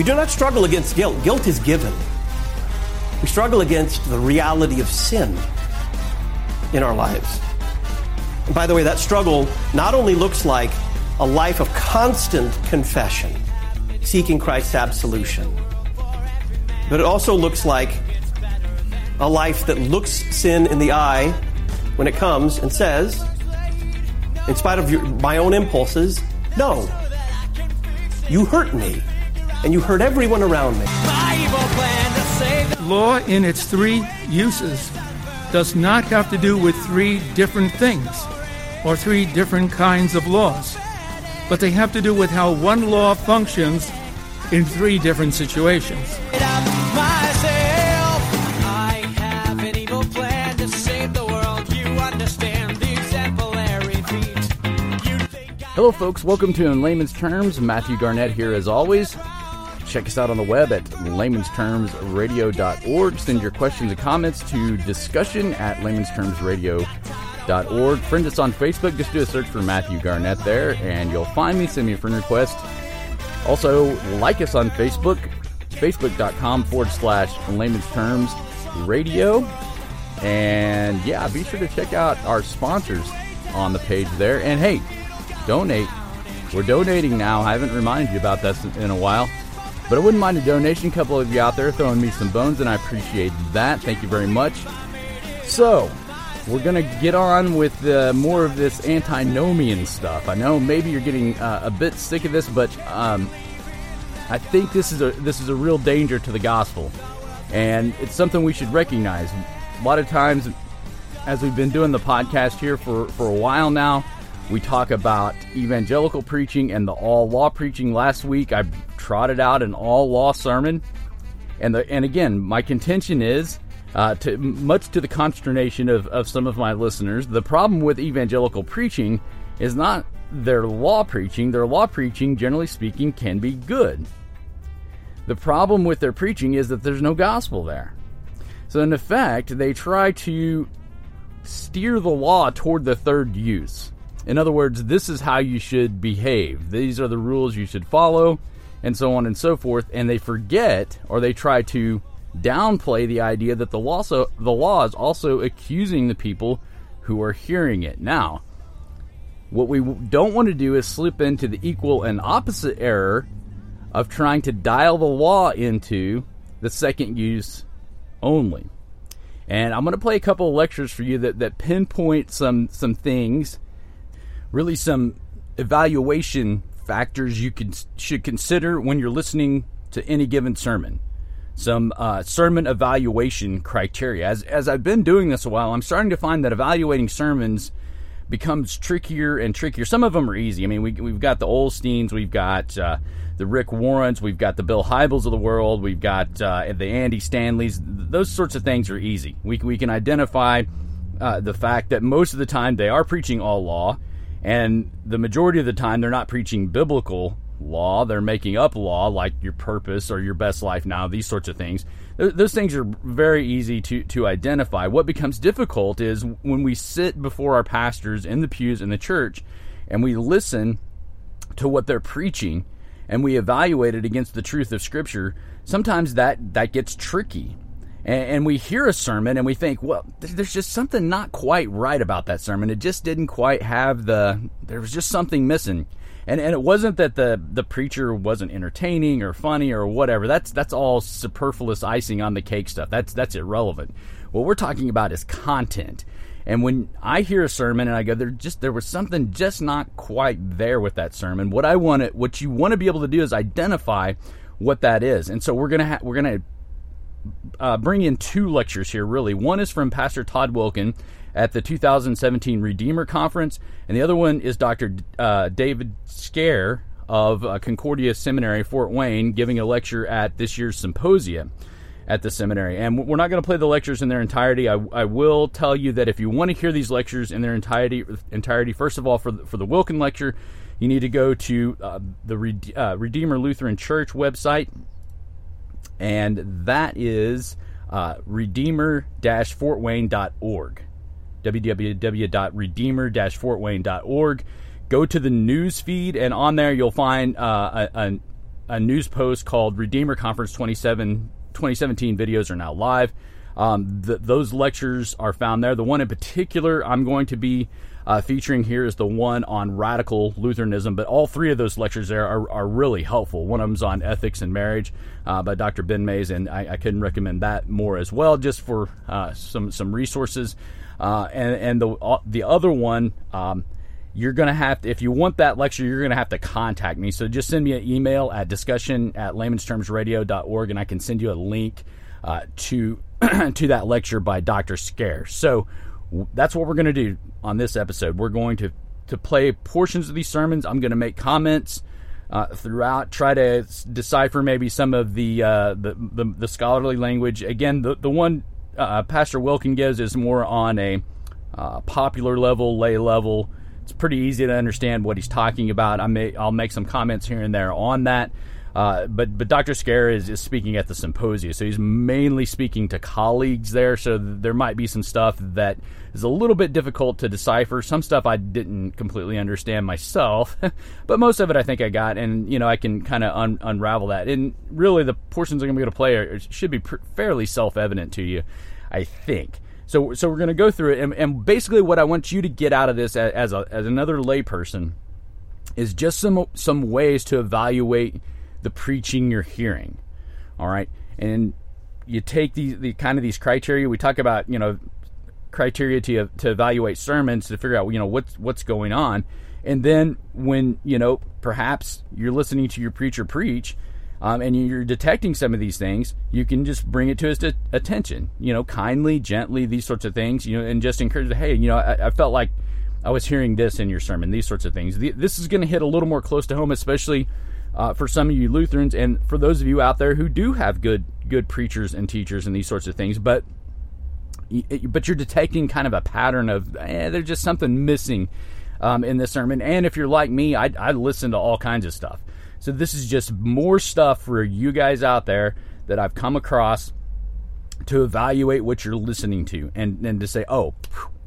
We do not struggle against guilt. Guilt is given. We struggle against the reality of sin in our lives. And by the way, that struggle not only looks like a life of constant confession, seeking Christ's absolution, but it also looks like a life that looks sin in the eye when it comes and says, in spite of your, my own impulses, no, you hurt me, and you hurt everyone around me. Law in its three uses does not have to do with three different things or three different kinds of laws, but they have to do with how one law functions in three different situations. Hello, folks. Welcome to In Layman's Terms. Matthew Garnett here, as always. Check us out on the web at laymanstermsradio.org. Send your questions and comments to discussion at laymanstermsradio.org. Friend us on Facebook. Just do a search for Matthew Garnett there, and you'll find me. Send me a friend request. Also, like us on Facebook, facebook.com forward slash layman's terms radio. And yeah, be sure to check out our sponsors on the page there. And hey, donate. We're donating now. I haven't reminded you about that in a while. But I wouldn't mind a donation. A couple of you out there throwing me some bones, and I appreciate that. Thank you very much. So, we're going to get on with uh, more of this antinomian stuff. I know maybe you're getting uh, a bit sick of this, but um, I think this is a this is a real danger to the gospel, and it's something we should recognize. A lot of times, as we've been doing the podcast here for for a while now, we talk about evangelical preaching and the all law preaching. Last week, I trotted out an all law sermon, and the and again, my contention is. Uh, to much to the consternation of, of some of my listeners, the problem with evangelical preaching is not their law preaching. Their law preaching, generally speaking, can be good. The problem with their preaching is that there's no gospel there. So, in effect, they try to steer the law toward the third use. In other words, this is how you should behave. These are the rules you should follow, and so on and so forth. And they forget, or they try to downplay the idea that the law, so, the law is also accusing the people who are hearing it. Now, what we don't want to do is slip into the equal and opposite error of trying to dial the law into the second use only. And I'm going to play a couple of lectures for you that, that pinpoint some some things really some evaluation factors you can, should consider when you're listening to any given sermon. Some uh, sermon evaluation criteria. As, as I've been doing this a while, I'm starting to find that evaluating sermons becomes trickier and trickier. Some of them are easy. I mean, we, we've got the Osteens, we've got uh, the Rick Warrens, we've got the Bill Hybels of the world, we've got uh, the Andy Stanleys. Those sorts of things are easy. We, we can identify uh, the fact that most of the time they are preaching all law and the majority of the time, they're not preaching biblical law. They're making up law like your purpose or your best life now, these sorts of things. Those things are very easy to, to identify. What becomes difficult is when we sit before our pastors in the pews in the church and we listen to what they're preaching and we evaluate it against the truth of Scripture, sometimes that, that gets tricky and, we hear a sermon and we think, well, there's just something not quite right about that sermon. It just didn't quite have the, there was just something missing. And, and it wasn't that the, the preacher wasn't entertaining or funny or whatever. That's that's all superfluous icing on the cake stuff. That's that's irrelevant. What we're talking about is content. And when I hear a sermon and I go, there just there was something just not quite there with that sermon. What I want what you want to be able to do is identify what that is. And so we're gonna ha- we're gonna uh, bring in two lectures here, really. One is from Pastor Todd Wilken at the 2017 Redeemer Conference, and the other one is Dr. Uh, David Scaer of uh, Concordia Seminary, Fort Wayne, giving a lecture at this year's symposium at the seminary. And we're not going to play the lectures in their entirety. I, I, will tell you that if you want to hear these lectures in their entirety, entirety first of all, for the, for the Wilken lecture, you need to go to uh, the uh, Redeemer Lutheran Church website and that is uh, redeemer-fortwayne.org. www.redeemer-fortwayne.org. Go to the news feed, and on there you'll find uh, a, a news post called Redeemer Conference 27, 2017 videos are now live. Um, those lectures are found there. The one in particular I'm going to be uh, featuring here is the one on radical Lutheranism, but all three of those lectures there are, are really helpful. One of them's on ethics and marriage uh, by Dr. Ben Mayes, and I, I, couldn't recommend that more as well, just for uh, some some resources. Uh, and and the uh, the other one. Um, you're going to have to, if you want that lecture, you're going to have to contact me. So just send me an email at discussion at laymanstermsradio.org and I can send you a link uh, to to that lecture by Dr. Scaer. So that's what we're going to do on this episode. We're going to to play portions of these sermons. I'm going to make comments uh, throughout, try to decipher maybe some of the uh, the, the, the, scholarly language. Again, the the one uh, Pastor Wilken gives is more on a uh, popular level, lay level. It's pretty easy to understand what he's talking about. I may I'll make some comments here and there on that. Uh, but but Dr. Scaer is, is speaking at the symposium, so he's mainly speaking to colleagues there. So there might be some stuff that is a little bit difficult to decipher. Some stuff I didn't completely understand myself, but most of it I think I got, and you know I can kind of un- unravel that. And really, the portions I'm going to play are, should be pr- fairly self evident to you, I think. So so we're going to go through it, and, and, basically what I want you to get out of this as, as, a, as another layperson is just some some ways to evaluate the preaching you're hearing. All right, and you take these the kind of these criteria we talk about, you know, criteria to to evaluate sermons to figure out you know what's what's going on, and then when you know perhaps you're listening to your preacher preach. Um, and you're detecting some of these things, you can just bring it to his attention, you know, kindly, gently, these sorts of things, you know, and just encourage, hey, you know, I, I felt like I was hearing this in your sermon, these sorts of things. This is going to hit a little more close to home, especially uh, for some of you Lutherans, and for those of you out there who do have good good preachers and teachers and these sorts of things, but but you're detecting kind of a pattern of eh, there's just something missing um, in this sermon. And if you're like me, I, I listen to all kinds of stuff. So this is just more stuff for you guys out there that I've come across to evaluate what you're listening to and, and to say, oh,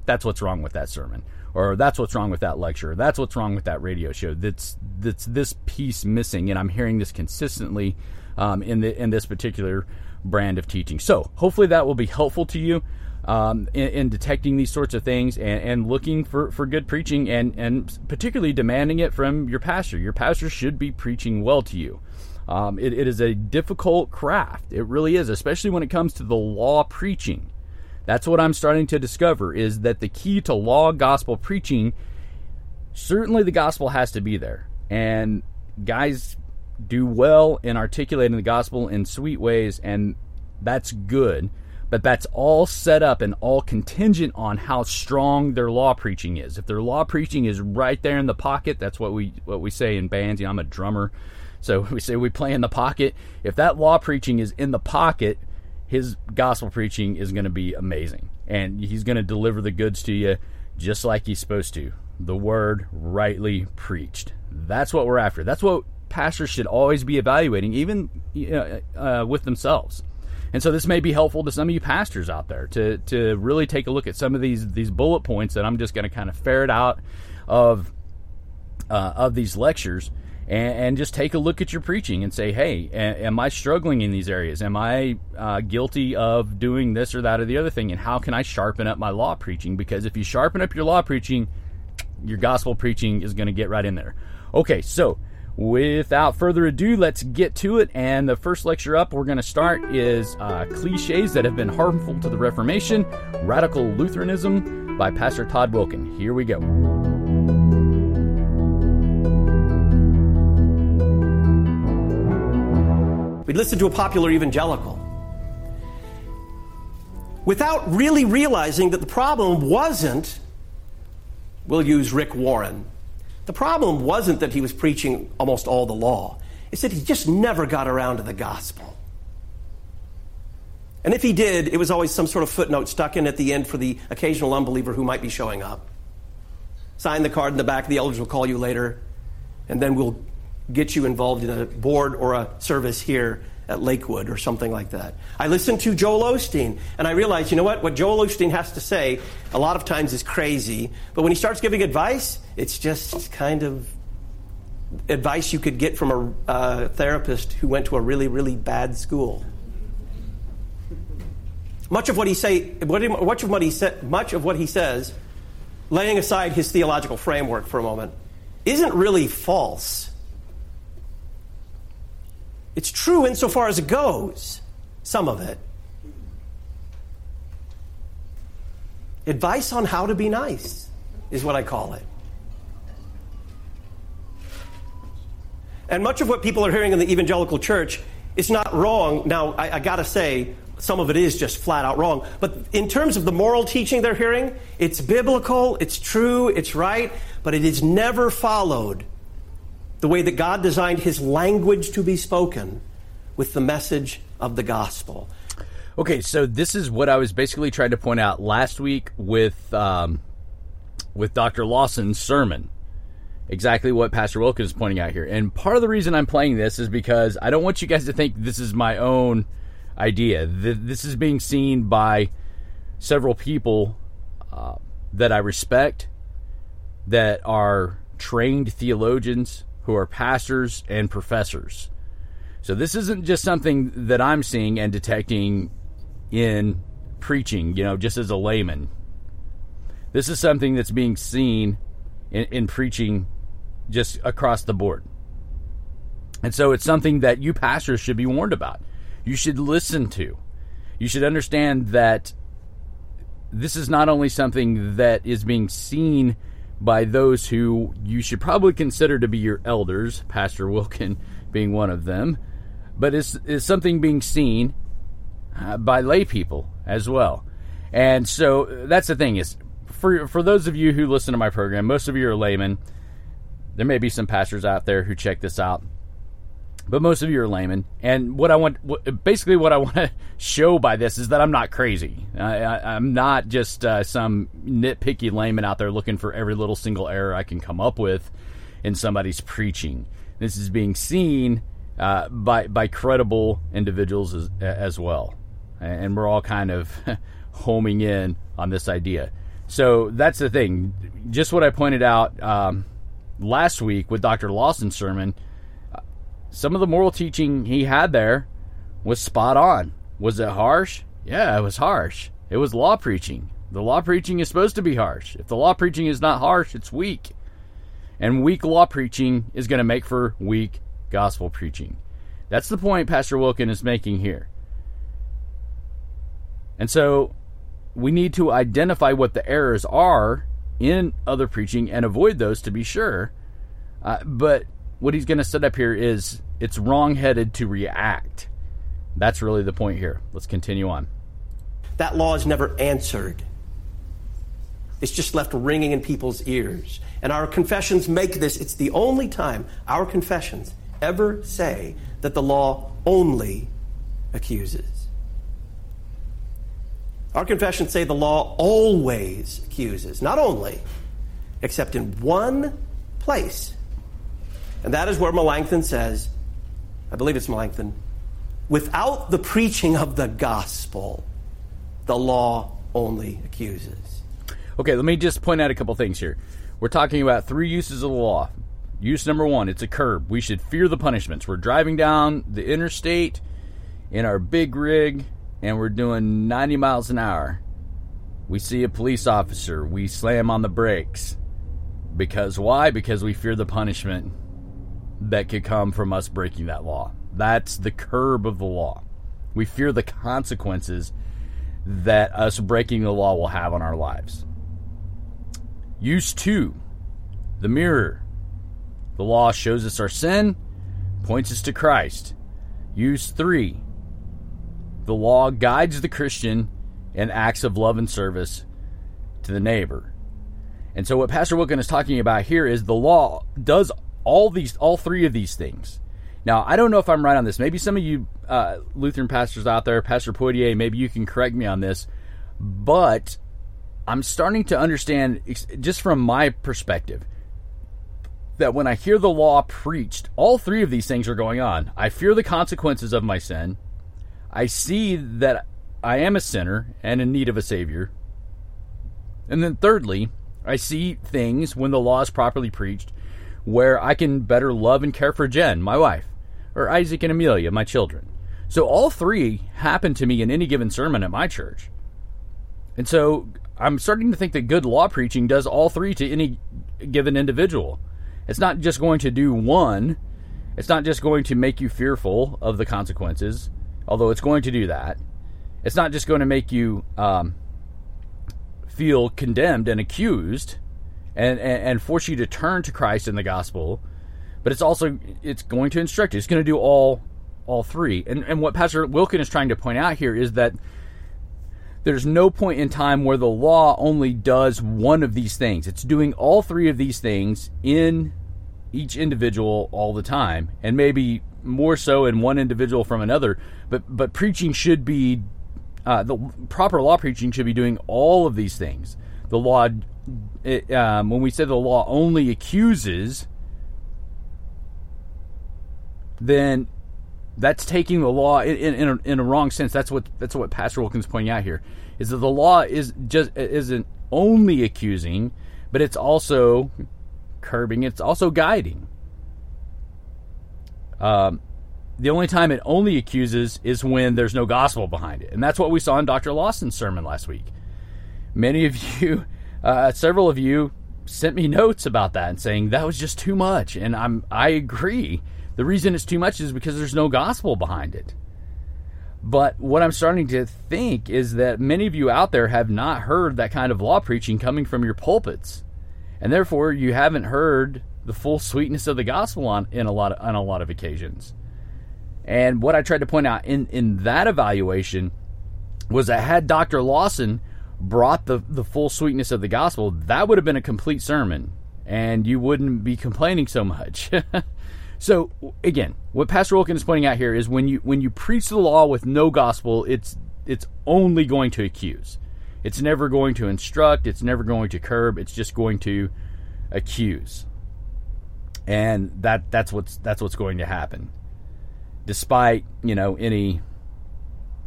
that's what's wrong with that sermon or that's what's wrong with that lecture, that's what's wrong with that radio show. That's that's this piece missing, and I'm hearing this consistently um, in the in this particular brand of teaching. So hopefully that will be helpful to you. Um, in, in, detecting these sorts of things and, and, looking for, for good preaching and, and particularly demanding it from your pastor. Your pastor should be preaching well to you. Um, it, it is a difficult craft. It really is, especially when it comes to the law preaching. That's what I'm starting to discover is that the key to law gospel preaching certainly the gospel has to be there. And guys do well in articulating the gospel in sweet ways and that's good. But that's all set up and all contingent on how strong their law preaching is. If their law preaching is right there in the pocket, that's what we what we say in bands. You know, I'm a drummer, so we say we play in the pocket. If that law preaching is in the pocket, his gospel preaching is going to be amazing. And he's going to deliver the goods to you just like he's supposed to. The word rightly preached. That's what we're after. That's what pastors should always be evaluating, even uh, with themselves. And so this may be helpful to some of you pastors out there to, to really take a look at some of these these bullet points that I'm just going to kind of ferret out of uh, of these lectures and, and, just take a look at your preaching and say, hey, a, am I struggling in these areas? Am I uh, guilty of doing this or that or the other thing? And how can I sharpen up my law preaching? Because if you sharpen up your law preaching, your gospel preaching is going to get right in there. Okay, so without further ado, let's get to it. And the first lecture up we're going to start is uh, Cliches That Have Been Harmful to the Reformation Radical Lutheranism by Pastor Todd Wilken. Here we go. We'd listen to a popular evangelical without really realizing that the problem wasn't, we'll use Rick Warren. The problem wasn't that he was preaching almost all the law, it's that he just never got around to the gospel. And if he did, it was always some sort of footnote stuck in at the end for the occasional unbeliever who might be showing up. Sign the card in the back, the elders will call you later, and then we'll get you involved in a board or a service here at Lakewood or something like that. I listened to Joel Osteen and I realized, you know what? What Joel Osteen has to say a lot of times is crazy, but when he starts giving advice, it's just kind of advice you could get from a uh, therapist who went to a really, really bad school. Much of what he say, much of what he said, much of what he says, laying aside his theological framework for a moment, isn't really false. It's true insofar as it goes, some of it. Advice on how to be nice is what I call it. And much of what people are hearing in the evangelical church is not wrong. Now, I, I got to say, some of it is just flat out wrong. But in terms of the moral teaching they're hearing, it's biblical, it's true, it's right, but it is never followed the way that God designed his language to be spoken with the message of the gospel. Okay, so this is what I was basically trying to point out last week with um, with Dr. Lawson's sermon. Exactly what Pastor Wilkins is pointing out here. And part of the reason I'm playing this is because I don't want you guys to think this is my own idea. This is being seen by several people uh, that I respect, that are trained theologians, who are pastors and professors. So this isn't just something that I'm seeing and detecting in preaching, you know, just as a layman. This is something that's being seen in, in preaching just across the board. And so it's something that you pastors should be warned about. You should listen to. You should understand that this is not only something that is being seen by those who you should probably consider to be your elders, Pastor Wilken being one of them, but it's, it's something being seen uh, by lay people as well. And so that's the thing is for for those of you who listen to my program, most of you are laymen. There may be some pastors out there who check this out, but most of you are laymen. And what I want, basically, what I want to show by this is that I'm not crazy. I, am not just uh, some nitpicky layman out there looking for every little single error I can come up with in somebody's preaching. This is being seen uh, by by credible individuals as, as well, and we're all kind of homing in on this idea. So that's the thing. Just what I pointed out um, last week with Dr. Lawson's sermon some of the moral teaching he had there was spot on. Was it harsh? Yeah, it was harsh. It was law preaching. The law preaching is supposed to be harsh. If the law preaching is not harsh, it's weak. And weak law preaching is going to make for weak gospel preaching. That's the point Pastor Wilken is making here. And so we need to identify what the errors are in other preaching and avoid those to be sure. Uh, but what he's going to set up here is it's wrong-headed to react. That's really the point here. Let's continue on. That law is never answered. It's just left ringing in people's ears. And our confessions make this, it's the only time our confessions ever say that the law only accuses. Our confessions say the law always accuses, not only, except in one place and that is where Melanchthon says, I believe it's Melanchthon, without the preaching of the gospel, the law only accuses. Okay, let me just point out a couple things here. We're talking about three uses of the law. Use number one, it's a curb. We should fear the punishments. We're driving down the interstate in our big rig and we're doing 90 miles an hour. We see a police officer, we slam on the brakes. Because why? Because we fear the punishment that could come from us breaking that law. That's the curb of the law. We fear the consequences that us breaking the law will have on our lives. Use two, the mirror. The law shows us our sin, points us to Christ. Use three, the law guides the Christian in acts of love and service to the neighbor. And so, what Pastor Wilken is talking about here is the law does all these, all three of these things. Now, I don't know if I'm right on this. Maybe some of you uh, Lutheran pastors out there, Pastor Poitier, maybe you can correct me on this. But I'm starting to understand, just from my perspective, that when I hear the law preached, all three of these things are going on. I fear the consequences of my sin. I see that I am a sinner and in need of a Savior. And then, thirdly, I see things when the law is properly preached where I can better love and care for Jen, my wife, or Isaac and Amelia, my children. So all three happen to me in any given sermon at my church. And so I'm starting to think that good law preaching does all three to any given individual. It's not just going to do one, it's not just going to make you fearful of the consequences, although it's going to do that. It's not just going to make you um, feel condemned and accused and, and, and force you to turn to Christ in the gospel, but it's also it's going to instruct you. It's going to do all all three. And and what Pastor Wilken is trying to point out here is that there's no point in time where the law only does one of these things. It's doing all three of these things in each individual all the time, and maybe more so in one individual from another. But but preaching should be uh, the proper law preaching should be doing all of these things. The law, it, um, when we say the law only accuses, then that's taking the law in, in, a, in a wrong sense. That's what that's what Pastor Wilken's pointing out here is that the law is just isn't only accusing, but it's also curbing. It's also guiding. Um, the only time it only accuses is when there's no gospel behind it, and that's what we saw in Dr. Lawson's sermon last week. Many of you, uh, several of you, sent me notes about that and saying that was just too much, and I'm I agree the reason it's too much is because there's no gospel behind it. But what I'm starting to think is that many of you out there have not heard that kind of law preaching coming from your pulpits. And therefore you haven't heard the full sweetness of the gospel on in a lot of, on a lot of occasions. And what I tried to point out in, in that evaluation was that had Dr. Lawson brought the, the full sweetness of the gospel, that would have been a complete sermon and you wouldn't be complaining so much. So again, what Pastor Wilken is pointing out here is when you when you preach the law with no gospel, it's it's only going to accuse. It's never going to instruct, it's never going to curb, it's just going to accuse. And that that's what's that's what's going to happen. Despite, you know, any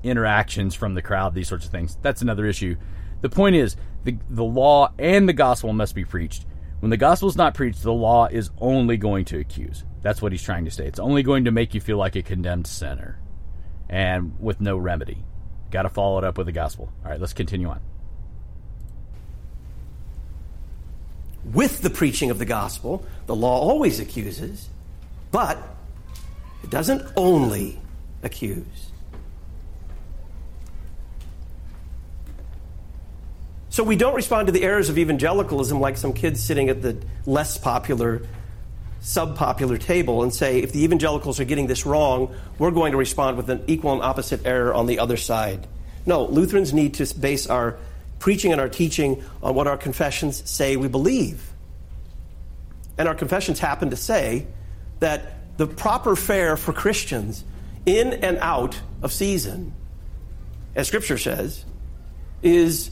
interactions from the crowd, these sorts of things. That's another issue. The point is the the law and the gospel must be preached. When the gospel is not preached, the law is only going to accuse. That's what he's trying to say. It's only going to make you feel like a condemned sinner and with no remedy. Got to follow it up with the gospel. All right, let's continue on. With the preaching of the gospel, the law always accuses, but it doesn't only accuse. So we don't respond to the errors of evangelicalism like some kids sitting at the less popular subpopular table and say, if the evangelicals are getting this wrong, we're going to respond with an equal and opposite error on the other side. No, Lutherans need to base our preaching and our teaching on what our confessions say we believe. And our confessions happen to say that the proper fare for Christians in and out of season, as Scripture says, is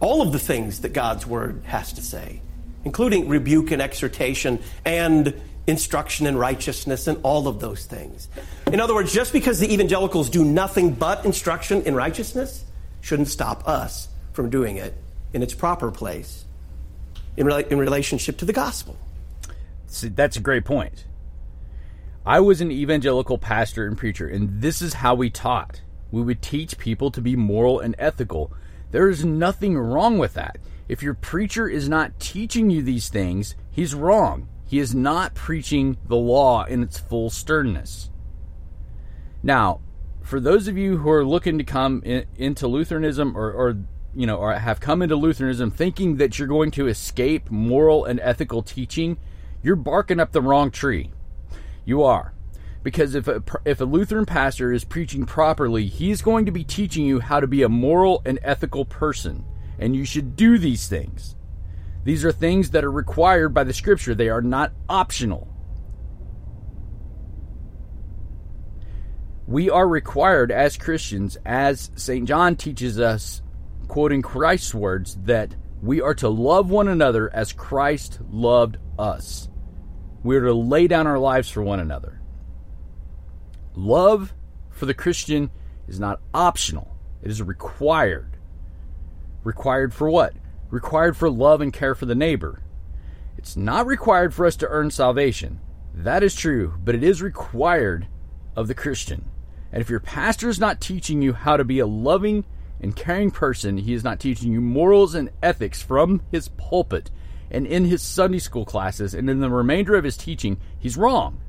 all of the things that God's Word has to say including rebuke and exhortation and instruction in righteousness and all of those things. In other words, just because the evangelicals do nothing but instruction in righteousness shouldn't stop us from doing it in its proper place in, re- in relationship to the gospel. That's a great point. I was an evangelical pastor and preacher, and this is how we taught. We would teach people to be moral and ethical. There is nothing wrong with that. If your preacher is not teaching you these things, he's wrong. He is not preaching the law in its full sternness. Now, for those of you who are looking to come in, into Lutheranism or, or you know, or have come into Lutheranism thinking that you're going to escape moral and ethical teaching, you're barking up the wrong tree. You are. Because if a, if a Lutheran pastor is preaching properly, he's going to be teaching you how to be a moral and ethical person and you should do these things. These are things that are required by the scripture, they are not optional. We are required as Christians, as St. John teaches us, quoting Christ's words, that we are to love one another as Christ loved us. We are to lay down our lives for one another. Love for the Christian is not optional, it is required. Required for what? Required for love and care for the neighbor. It's not required for us to earn salvation. That is true, but it is required of the Christian. And if your pastor is not teaching you how to be a loving and caring person, he is not teaching you morals and ethics from his pulpit and in his Sunday school classes and in the remainder of his teaching, he's wrong.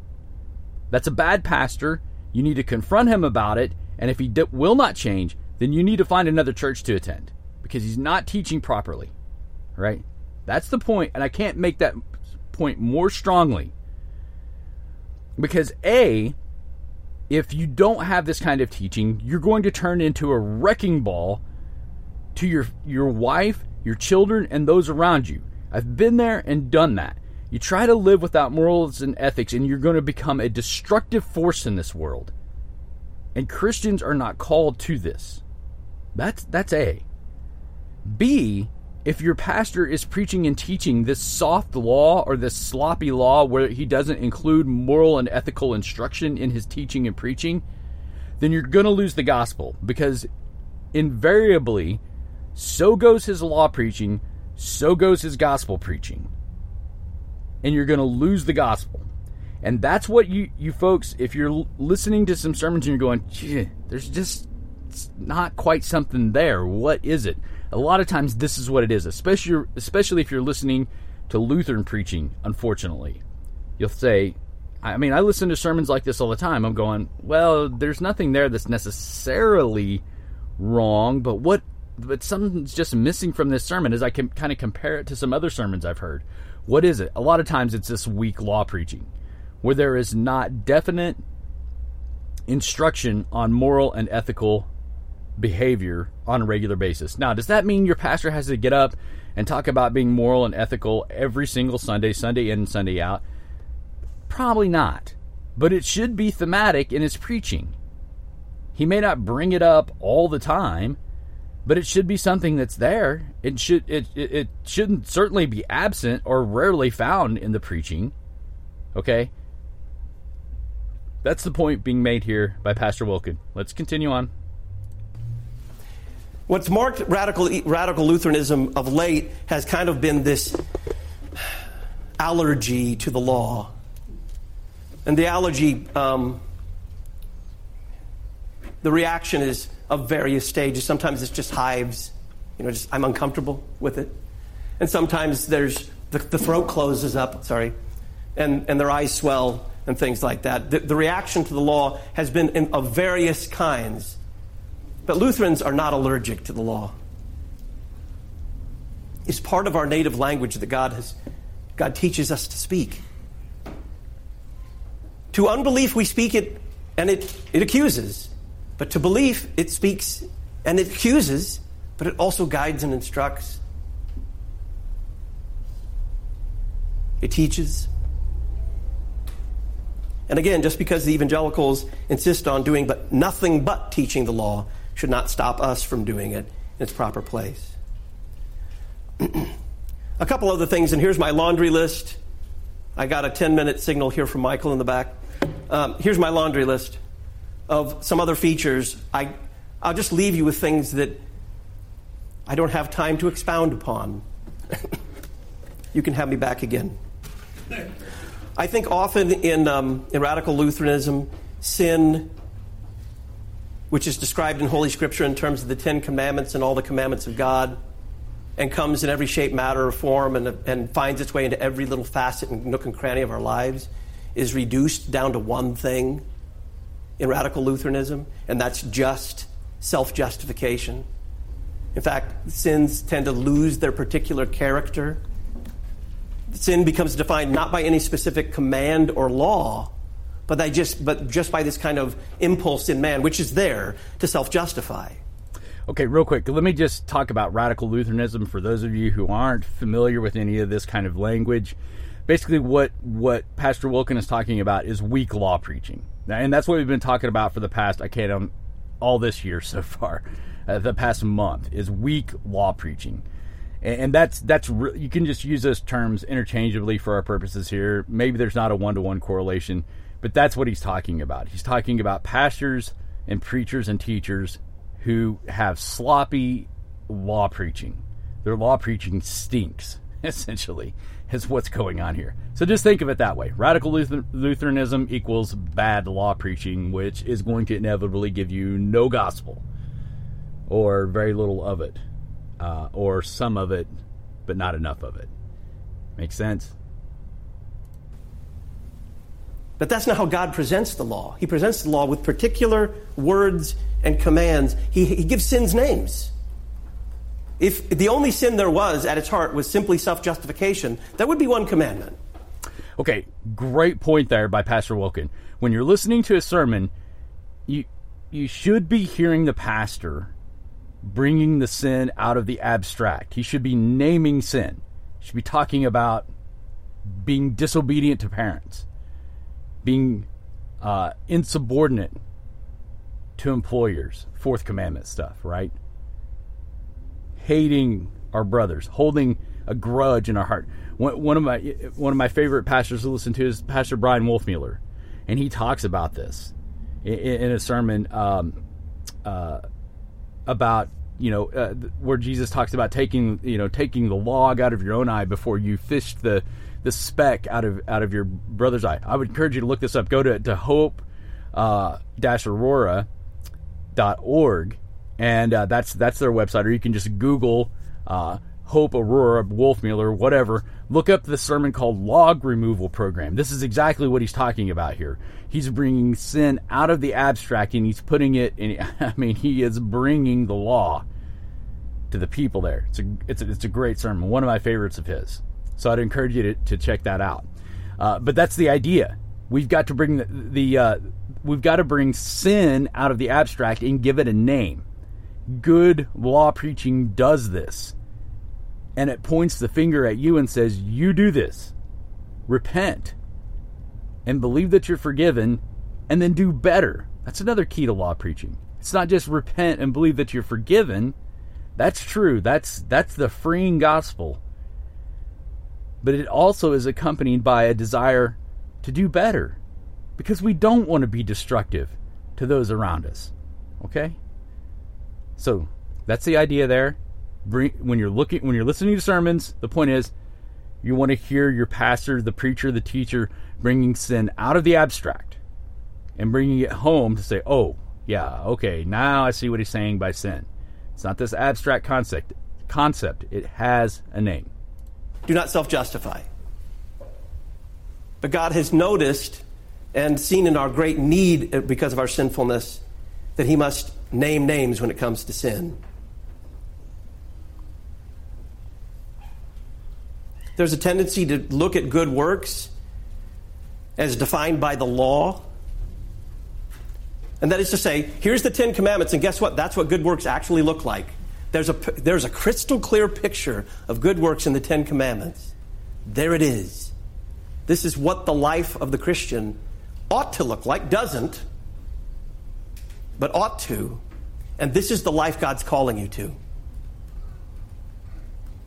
That's a bad pastor. You need to confront him about it, and if he d- will not change, then you need to find another church to attend because he's not teaching properly. Right? That's the point, and I can't make that point more strongly. Because A, if you don't have this kind of teaching, you're going to turn into a wrecking ball to your your wife, your children, and those around you. I've been there and done that. You try to live without morals and ethics, and you're going to become a destructive force in this world. And Christians are not called to this. That's that's A. B, if your pastor is preaching and teaching this soft law or this sloppy law where he doesn't include moral and ethical instruction in his teaching and preaching, then you're going to lose the gospel because invariably so goes his law preaching, so goes his gospel preaching. And you're going to lose the gospel. And that's what you, you folks, if you're listening to some sermons and you're going, "Gee, there's just not quite something there. What is it? A lot of times this is what it is, especially especially if you're listening to Lutheran preaching, unfortunately. You'll say, I mean, I listen to sermons like this all the time. I'm going, well, there's nothing there that's necessarily wrong, but what but something's just missing from this sermon as I can kind of compare it to some other sermons I've heard. What is it? A lot of times it's this weak law preaching where there is not definite instruction on moral and ethical behavior on a regular basis. Now, does that mean your pastor has to get up and talk about being moral and ethical every single Sunday, Sunday in and Sunday out? Probably not. But it should be thematic in his preaching. He may not bring it up all the time, but it should be something that's there. It should it, it, it shouldn't certainly be absent or rarely found in the preaching. Okay? That's the point being made here by Pastor Wilken. Let's continue on. What's marked radical, radical Lutheranism of late has kind of been this allergy to the law. And the allergy, um, the reaction is of various stages. Sometimes it's just hives, you know, just I'm uncomfortable with it. And sometimes there's the, the throat closes up, sorry, and, and their eyes swell and things like that. The, the reaction to the law has been in, of various kinds. But Lutherans are not allergic to the law. It's part of our native language that God has God teaches us to speak. To unbelief we speak it and it, it accuses. But to belief it speaks and it accuses, but it also guides and instructs. It teaches. And again, just because the evangelicals insist on doing but nothing but teaching the law should not stop us from doing it in its proper place. a couple other things, and here's my laundry list. I got a 10 minute signal here from Michael in the back. Um, here's my laundry list of some other features. I, I'll just leave you with things that I don't have time to expound upon. you can have me back again. I think often in, um, in radical Lutheranism, sin which is described in Holy Scripture in terms of the Ten Commandments and all the commandments of God, and comes in every shape, matter, or form, and, and finds its way into every little facet and nook and cranny of our lives, is reduced down to one thing in radical Lutheranism, and that's just self justification. In fact, sins tend to lose their particular character. Sin becomes defined not by any specific command or law, but they just but just by this kind of impulse in man, which is there to self-justify. Okay, real quick, let me just talk about radical Lutheranism for those of you who aren't familiar with any of this kind of language. Basically, what what Pastor Wilken is talking about is weak law preaching, and that's what we've been talking about for the past I can't um, all this year so far, uh, the past month is weak law preaching and that's that's re- you can just use those terms interchangeably for our purposes here. Maybe there's not a one to one correlation, but that's what he's talking about. He's talking about pastors and preachers and teachers who have sloppy law preaching. Their law preaching stinks. essentially, is what's going on here. So just think of it that way. Radical Luther- Lutheranism equals bad law preaching, which is going to inevitably give you no gospel or very little of it, uh, or some of it, but not enough of it. Makes sense? But that's not how God presents the law. He presents the law with particular words and commands. He, he gives sins names. If the only sin there was at its heart was simply self justification, that would be one commandment. Okay, great point there by Pastor Wilken. When you're listening to a sermon, you you should be hearing the pastor bringing the sin out of the abstract. He should be naming sin. He should be talking about being disobedient to parents, being uh, insubordinate to employers, fourth commandment stuff, right? Hating our brothers, holding a grudge in our heart. One, one of my one of my favorite pastors to listen to is Pastor Brian Wolfmueller, and he talks about this in, in a sermon um, uh, about you know uh, where Jesus talks about taking you know taking the log out of your own eye before you fish the the speck out of out of your brother's eye. I would encourage you to look this up. Go to to hope uh, dash aurora dot org and uh, that's that's their website. Or you can just Google uh, Hope Aurora Wolfmueller, whatever. Look up the sermon called Log Removal Program. This is exactly what he's talking about here. He's bringing sin out of the abstract and he's putting it in. I mean, he is bringing the law to the people there. It's a it's a, it's a great sermon, one of my favorites of his. So I'd encourage you to, to check that out. Uh, but that's the idea. We've got to bring the, the uh, we've got to bring sin out of the abstract and give it a name good law preaching does this. And it points the finger at you and says, You do this. Repent and believe that you're forgiven and then do better. That's another key to law preaching. It's not just repent and believe that you're forgiven. That's true. That's that's the freeing gospel. But it also is accompanied by a desire to do better because we don't want to be destructive to those around us. Okay? So that's the idea there. When you're looking, when you're listening to sermons, the point is you want to hear your pastor, the preacher, the teacher bringing sin out of the abstract and bringing it home to say, "Oh, yeah, okay, now I see what he's saying by sin." It's not this abstract concept. Concept. It has a name. Do not self-justify. But God has noticed and seen in our great need because of our sinfulness that He must name names when it comes to sin. There's a tendency to look at good works as defined by the law. And that is to say, here's the Ten Commandments, and guess what? That's what good works actually look like. There's a, there's a crystal clear picture of good works in the Ten Commandments. There it is. This is what the life of the Christian ought to look like, doesn't, but ought to. And this is the life God's calling you to.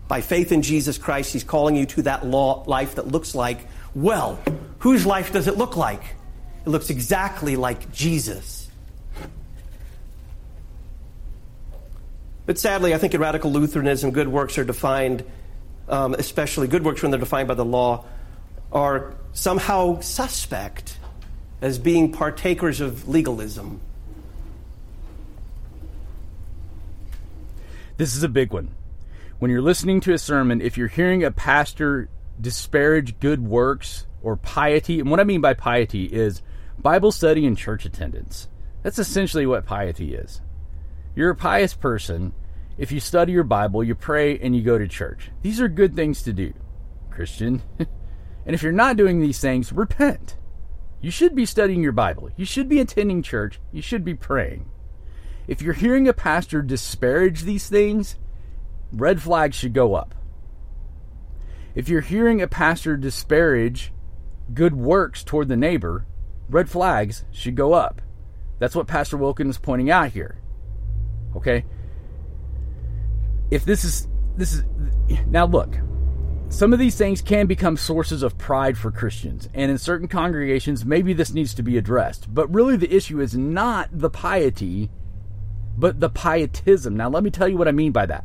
By faith in Jesus Christ, He's calling you to that law, life that looks like, well, whose life does it look like? It looks exactly like Jesus. But sadly, I think in radical Lutheranism, good works are defined, um, especially good works when they're defined by the law, are somehow suspect as being partakers of legalism. This is a big one. When you're listening to a sermon, if you're hearing a pastor disparage good works or piety, and what I mean by piety is Bible study and church attendance. That's essentially what piety is. You're a pious person if you study your Bible, you pray, and you go to church. These are good things to do, Christian. and if you're not doing these things, repent. You should be studying your Bible. You should be attending church. You should be praying. If you're hearing a pastor disparage these things, red flags should go up. If you're hearing a pastor disparage good works toward the neighbor, red flags should go up. That's what Pastor Wilkins is pointing out here. Okay? If this is this is now look, some of these things can become sources of pride for Christians, and in certain congregations maybe this needs to be addressed. But really the issue is not the piety but the pietism. Now, let me tell you what I mean by that.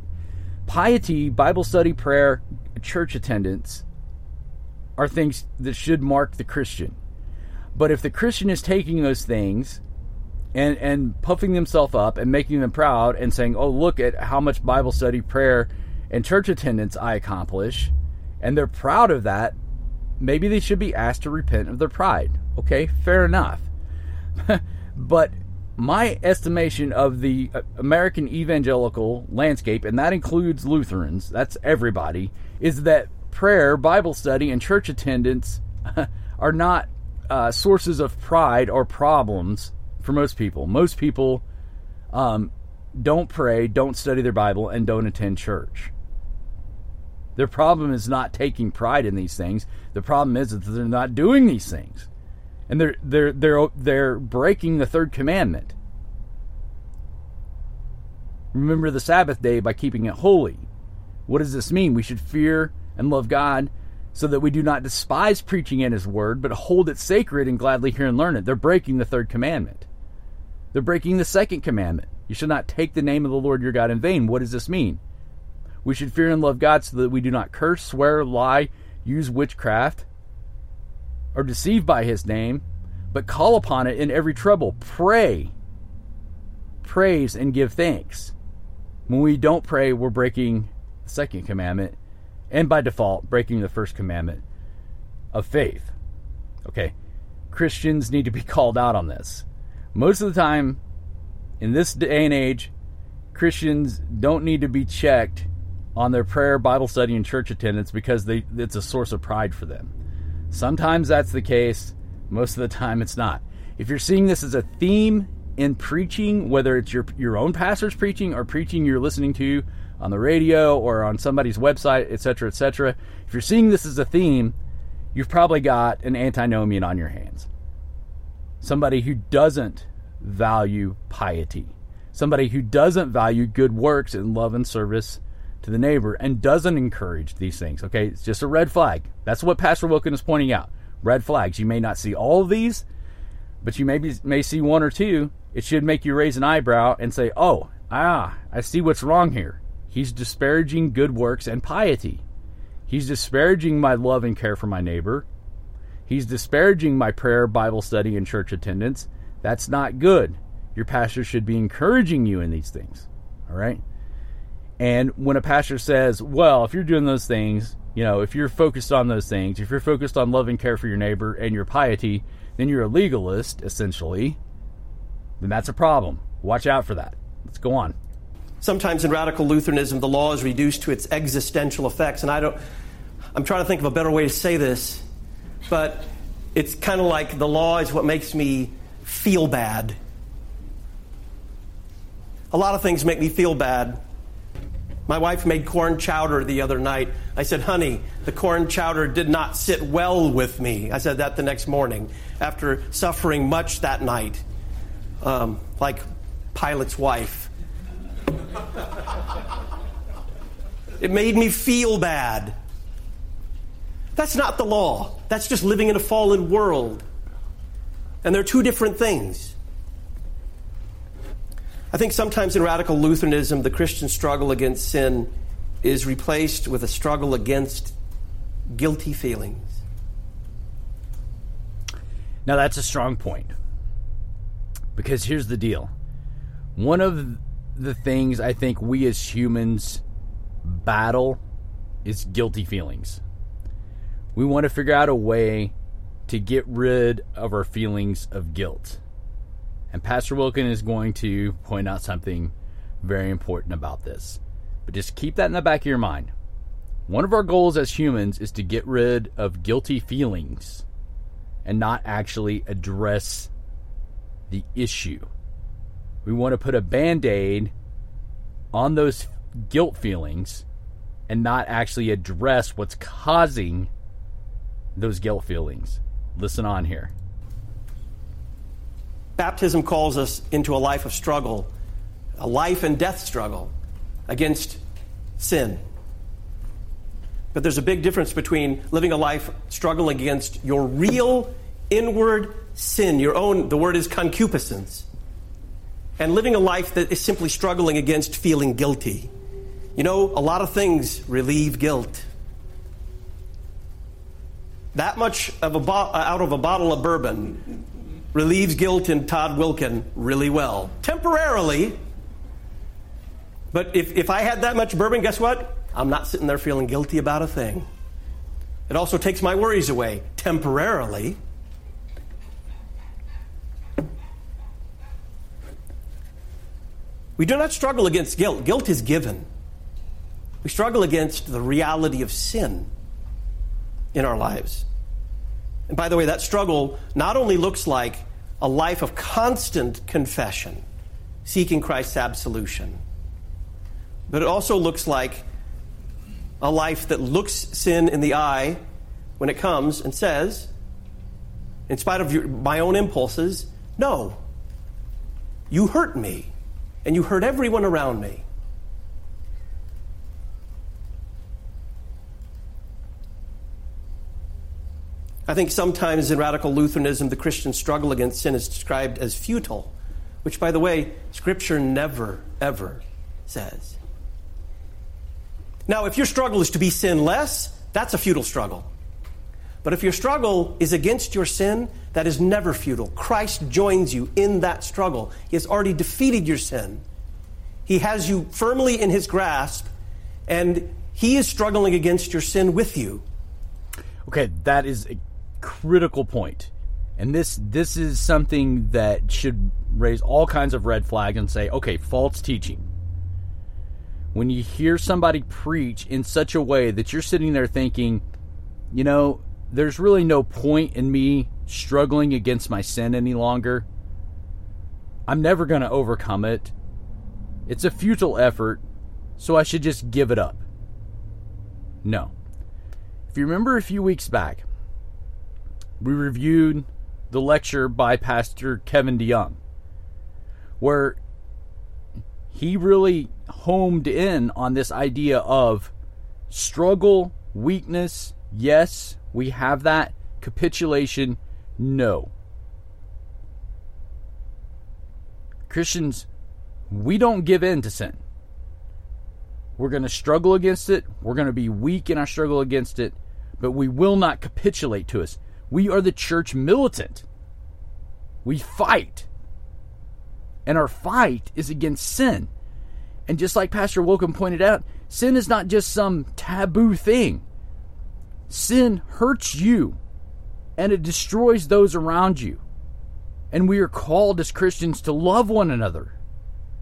Piety, Bible study, prayer, church attendance are things that should mark the Christian. But if the Christian is taking those things and and puffing themselves up and making them proud and saying, "Oh, look at how much Bible study, prayer, and church attendance I accomplish," and they're proud of that, maybe they should be asked to repent of their pride. Okay, fair enough. but my estimation of the uh, American evangelical landscape, and that includes Lutherans, that's everybody, is that prayer, Bible study, and church attendance are not uh, sources of pride or problems for most people. Most people um, don't pray, don't study their Bible, and don't attend church. Their problem is not taking pride in these things. The problem is that they're not doing these things, and they're they're they're they're breaking the third commandment. Remember the Sabbath day by keeping it holy. What does this mean? We should fear and love God so that we do not despise preaching in His Word, but hold it sacred and gladly hear and learn it. They're breaking the third commandment. They're breaking the second commandment. You shall not take the name of the Lord your God in vain. What does this mean? We should fear and love God so that we do not curse, swear, lie, use witchcraft, or deceived by His name, but call upon it in every trouble. Pray, praise, and give thanks. When we don't pray, we're breaking the second commandment and by default, breaking the first commandment of faith. Okay, Christians need to be called out on this. Most of the time, in this day and age, Christians don't need to be checked on their prayer, Bible study, and church attendance because they, it's a source of pride for them. Sometimes that's the case, most of the time it's not. If you're seeing this as a theme in preaching, whether it's your, your own pastor's preaching or preaching you're listening to on the radio or on somebody's website, etc., etc. If you're seeing this as a theme, you've probably got an antinomian on your hands. Somebody who doesn't value piety, somebody who doesn't value good works and love and service to the neighbor and doesn't encourage these things. Okay, it's just a red flag. That's what Pastor Wilken is pointing out. Red flags. You may not see all of these, but you maybe may see one or two. It should make you raise an eyebrow and say, "Oh, ah, I see what's wrong here." He's disparaging good works and piety. He's disparaging my love and care for my neighbor. He's disparaging my prayer, Bible study, and church attendance. That's not good. Your pastor should be encouraging you in these things. All right? And when a pastor says, well, if you're doing those things, you know, if you're focused on those things, if you're focused on love and care for your neighbor and your piety, then you're a legalist, essentially, then that's a problem. Watch out for that. Let's go on. Sometimes in radical Lutheranism, the law is reduced to its existential effects. And I don't, I'm trying to think of a better way to say this, but it's kind of like the law is what makes me feel bad. A lot of things make me feel bad. My wife made corn chowder the other night. I said, honey, the corn chowder did not sit well with me. I said that the next morning after suffering much that night, um, like Pilate's wife. It made me feel bad. That's not the law. That's just living in a fallen world. And they're two different things. I think sometimes in radical Lutheranism, the Christian struggle against sin is replaced with a struggle against guilty feelings. Now, that's a strong point. Because here's the deal one of the things I think we as humans battle is guilty feelings. We want to figure out a way to get rid of our feelings of guilt. And Pastor Wilken is going to point out something very important about this. But just keep that in the back of your mind. One of our goals as humans is to get rid of guilty feelings and not actually address the issue. We want to put a band aid on those guilt feelings and not actually address what's causing those guilt feelings. Listen on here. Baptism calls us into a life of struggle, a life and death struggle against sin. But there's a big difference between living a life struggling against your real inward sin, your own, the word is concupiscence, and living a life that is simply struggling against feeling guilty. You know, a lot of things relieve guilt. that much of a bo- out of a bottle of bourbon relieves guilt in Todd Wilken really well. Temporarily. But if, if I had that much bourbon, guess what? I'm not sitting there feeling guilty about a thing. It also takes my worries away temporarily. We do not struggle against guilt. Guilt is given. We struggle against the reality of sin in our lives. And by the way, that struggle not only looks like a life of constant confession, seeking Christ's absolution, but it also looks like a life that looks sin in the eye when it comes and says, in spite of your, my own impulses, no, you hurt me, and you hurt everyone around me. I think sometimes in radical Lutheranism, the Christian struggle against sin is described as futile, which, by the way, Scripture never, ever says. Now, if your struggle is to be sinless, that's a futile struggle. But if your struggle is against your sin, that is never futile. Christ joins you in that struggle. He has already defeated your sin. He has you firmly in his grasp, and he is struggling against your sin with you. Okay, that is critical point. And this this is something that should raise all kinds of red flags and say, okay, false teaching. When you hear somebody preach in such a way that you're sitting there thinking, you know, there's really no point in me struggling against my sin any longer. I'm never going to overcome it. It's a futile effort, so I should just give it up. No. If you remember a few weeks back, we reviewed the lecture by Pastor Kevin DeYoung, where he really homed in on this idea of struggle, weakness, yes, we have that. Capitulation, no. Christians, we don't give in to sin. We're going to struggle against it. We're going to be weak in our struggle against it, but we will not capitulate to us. We are the church militant. We fight. And our fight is against sin. And just like Pastor Wilken pointed out, sin is not just some taboo thing. Sin hurts you and it destroys those around you. And we are called as Christians to love one another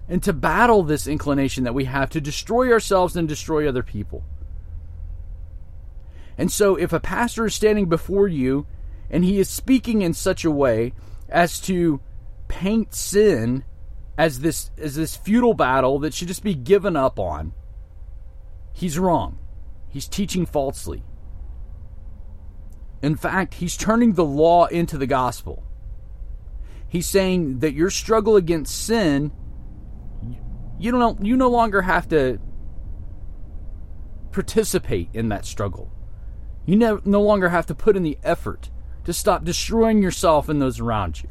and to battle this inclination that we have to destroy ourselves and destroy other people. And so, if a pastor is standing before you and he is speaking in such a way as to paint sin as this as this futile battle that should just be given up on, he's wrong. He's teaching falsely. In fact, he's turning the law into the gospel. He's saying that your struggle against sin, you don't you no longer have to participate in that struggle. You no, no longer have to put in the effort to stop destroying yourself and those around you.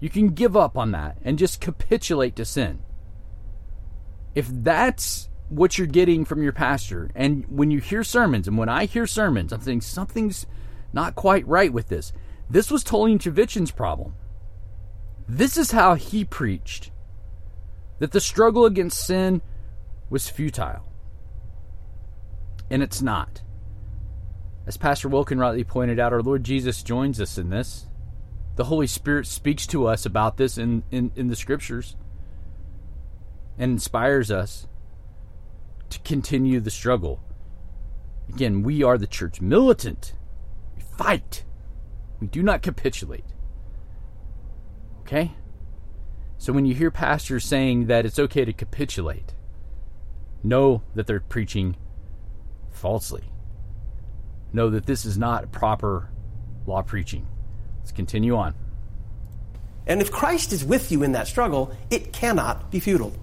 You can give up on that and just capitulate to sin. If that's what you're getting from your pastor, and when you hear sermons, and when I hear sermons, I'm thinking something's not quite right with this. This was Tullian Tchividjian's problem. This is how he preached that the struggle against sin was futile. And it's not. As Pastor Wilken rightly pointed out, our Lord Jesus joins us in this. The Holy Spirit speaks to us about this in, in, in the scriptures and inspires us to continue the struggle. Again, we are the church militant. We fight. We do not capitulate. Okay? So when you hear pastors saying that it's okay to capitulate, know that they're preaching falsely know that this is not proper law preaching. Let's continue on. And if Christ is with you in that struggle, it cannot be futile.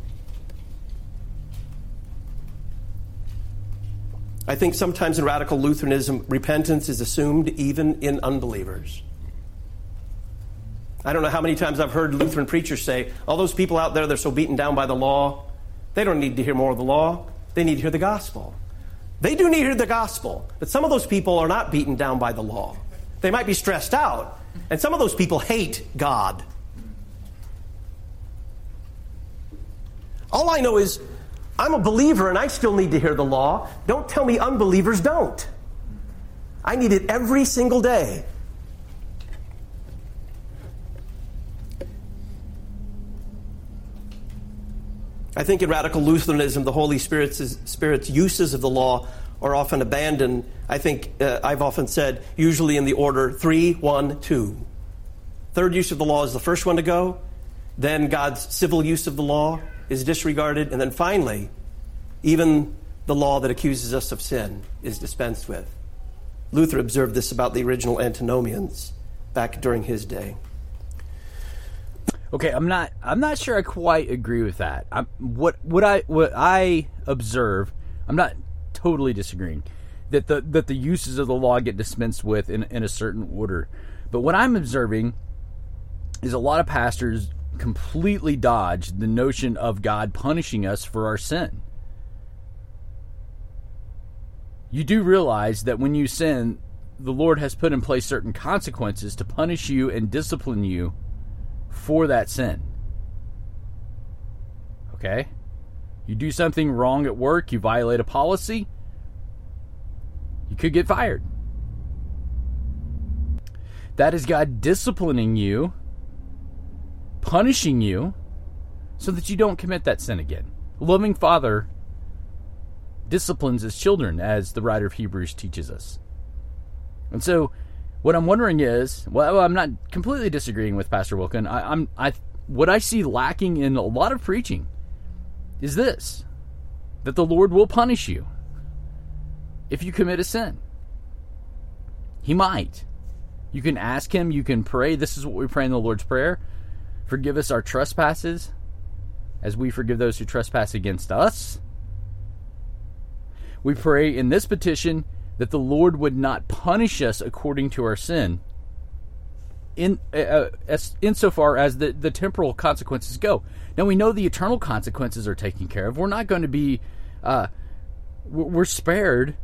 I think sometimes in radical Lutheranism, repentance is assumed even in unbelievers. I don't know how many times I've heard Lutheran preachers say, all those people out there, they're so beaten down by the law, they don't need to hear more of the law, they need to hear the gospel. They do need to hear the gospel, but some of those people are not beaten down by the law. They might be stressed out, and some of those people hate God. All I know is I'm a believer and I still need to hear the law. Don't tell me unbelievers don't. I need it every single day. I think in radical Lutheranism, the Holy Spirit's, Spirit's uses of the law are often abandoned. I think uh, I've often said, usually in the order three, one, two. Third use of the law is the first one to go. Then God's civil use of the law is disregarded. And then finally, even the law that accuses us of sin is dispensed with. Luther observed this about the original antinomians back during his day. Okay, I'm not. I'm not sure I quite agree with that. I'm, what what I what I observe. I'm not totally disagreeing that the that the uses of the law get dispensed with in in a certain order. But what I'm observing is a lot of pastors completely dodge the notion of God punishing us for our sin. You do realize that when you sin, the Lord has put in place certain consequences to punish you and discipline you for that sin. Okay? You do something wrong at work, you violate a policy, you could get fired. That is God disciplining you, punishing you, so that you don't commit that sin again. A loving Father disciplines his children, as the writer of Hebrews teaches us. And so, what I'm wondering is, well, I'm not completely disagreeing with Pastor Wilken. I, am I what I see lacking in a lot of preaching is this: that the Lord will punish you if you commit a sin. He might. You can ask Him. You can pray. This is what we pray in the Lord's Prayer: Forgive us our trespasses, as we forgive those who trespass against us. We pray in this petition that the Lord would not punish us according to our sin, in uh, uh, as insofar as the, the temporal consequences go. Now we know the eternal consequences are taken care of. We're not going to be, uh, we're spared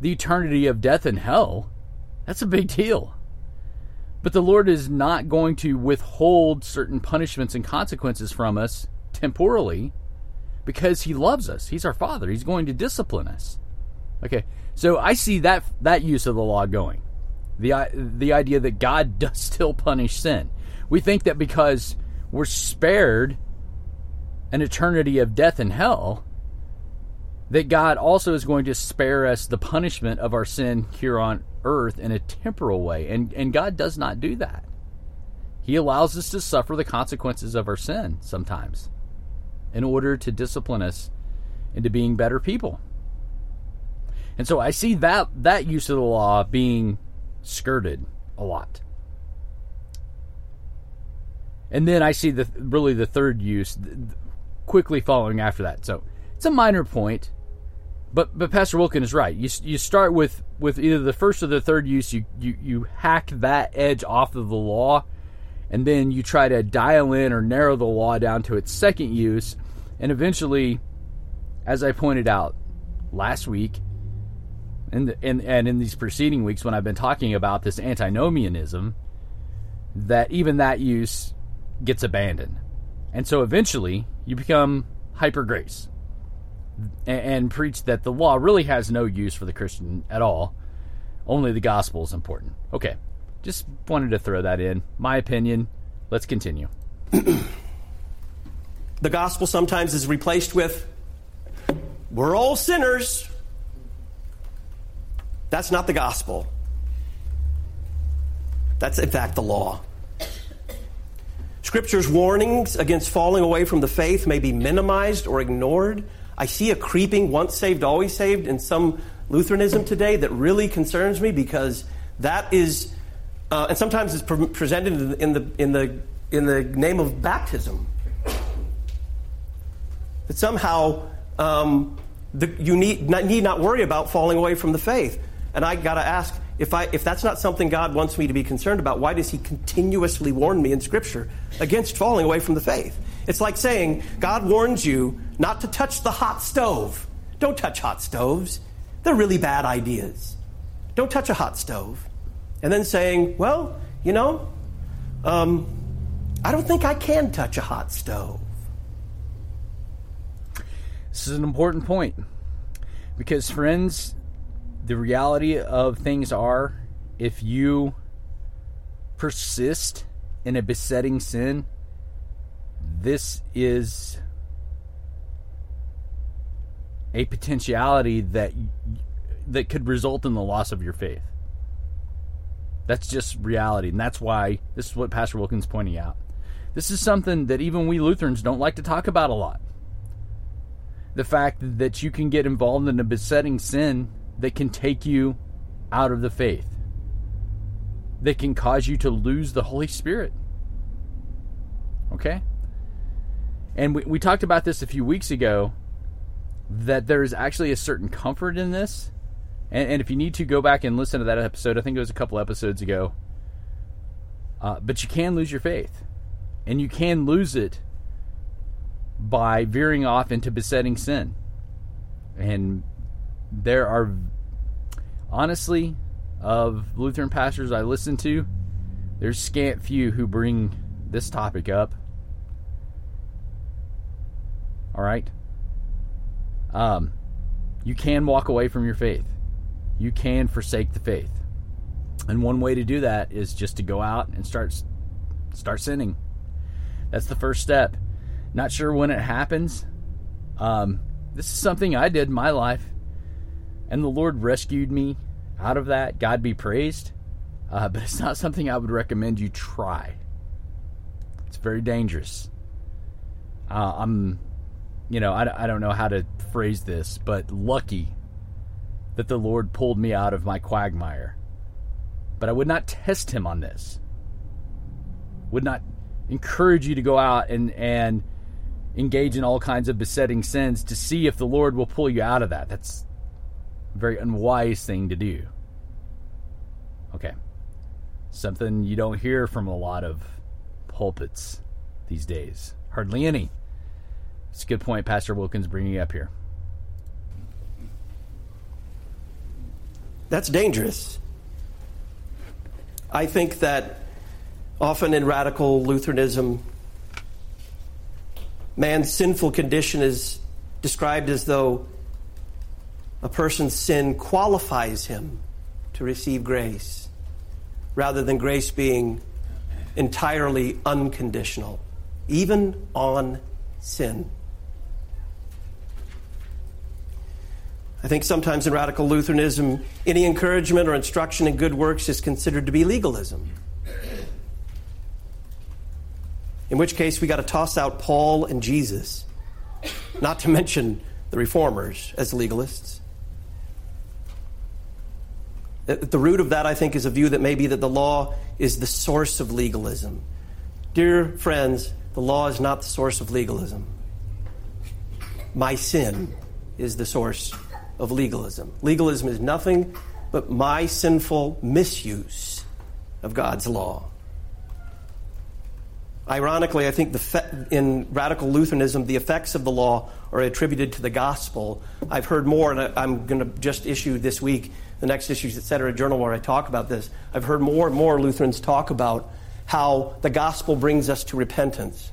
the eternity of death and hell. That's a big deal. But the Lord is not going to withhold certain punishments and consequences from us temporally because He loves us. He's our Father. He's going to discipline us. Okay, so I see that that use of the law going. The the idea that God does still punish sin. We think that because we're spared an eternity of death and hell, that God also is going to spare us the punishment of our sin here on earth in a temporal way. And, and God does not do that. He allows us to suffer the consequences of our sin sometimes in order to discipline us into being better people. And so I see that that use of the law being skirted a lot. And then I see the really the third use quickly following after that. So it's a minor point, but but Pastor Wilken is right. You you start with with either the first or the third use. You you you hack that edge off of the law, and then you try to dial in or narrow the law down to its second use, and eventually, as I pointed out last week, and, and, and in these preceding weeks when I've been talking about this antinomianism, that even that use gets abandoned. And so eventually you become hyper grace and, and preach that the law really has no use for the Christian at all. Only the gospel is important. Okay, just wanted to throw that in. My opinion. Let's continue. the gospel sometimes is replaced with, we're all sinners. That's not the gospel. That's, in fact, the law. Scripture's warnings against falling away from the faith may be minimized or ignored. I see a creeping once saved, always saved in some Lutheranism today that really concerns me because that is, uh, and sometimes it's pre- presented in the, in, the, in the name of baptism. That somehow um, the, you need not, need not worry about falling away from the faith. And I got to ask if, I, if that's not something God wants me to be concerned about, why does He continuously warn me in Scripture against falling away from the faith? It's like saying, God warns you not to touch the hot stove. Don't touch hot stoves. they're really bad ideas. Don't touch a hot stove. And then saying, well, you know, um, I don't think I can touch a hot stove. This is an important point because, friends, the reality of things are if you persist in a besetting sin, this is a potentiality that that could result in the loss of your faith. That's just reality, and that's why this is what Pastor Wilken's pointing out. This is something that even we Lutherans don't like to talk about a lot. The fact that you can get involved in a besetting sin that can take you out of the faith, that can cause you to lose the Holy Spirit. Okay? And we, we talked about this a few weeks ago that there is actually a certain comfort in this. And, and, if you need to go back and listen to that episode, I think it was a couple episodes ago. Uh, but you can lose your faith. And you can lose it by veering off into besetting sin. And there are, honestly, of Lutheran pastors I listen to, there's scant few who bring this topic up. All right? Um, you can walk away from your faith. You can forsake the faith. And one way to do that is just to go out and start start sinning. That's the first step. Not sure when it happens. Um, this is something I did in my life, and the Lord rescued me out of that. God be praised. Uh, but it's not something I would recommend you try. It's very dangerous. Uh, I'm, you know, I, I don't know how to phrase this, but lucky that the Lord pulled me out of my quagmire. But I would not test him on this. Would not encourage you to go out and, and engage in all kinds of besetting sins to see if the Lord will pull you out of that. That's very unwise thing to do. Okay. Something you don't hear from a lot of pulpits these days. Hardly any. It's a good point Pastor Wilken's bringing up here. That's dangerous. I think that often in radical Lutheranism, man's sinful condition is described as though a person's sin qualifies him to receive grace, rather than grace being entirely unconditional, even on sin. I think sometimes in radical Lutheranism, any encouragement or instruction in good works is considered to be legalism. In which case, we got to toss out Paul and Jesus, not to mention the reformers as legalists. At the root of that, I think, is a view that may be that the law is the source of legalism. Dear friends, the law is not the source of legalism. My sin is the source of legalism. Legalism is nothing but my sinful misuse of God's law. Ironically, I think fe- in radical Lutheranism, the effects of the law are attributed to the gospel. I've heard more, and I'm going to just issue this week, the next issues, etc., journal where I talk about this. I've heard more and more Lutherans talk about how the gospel brings us to repentance.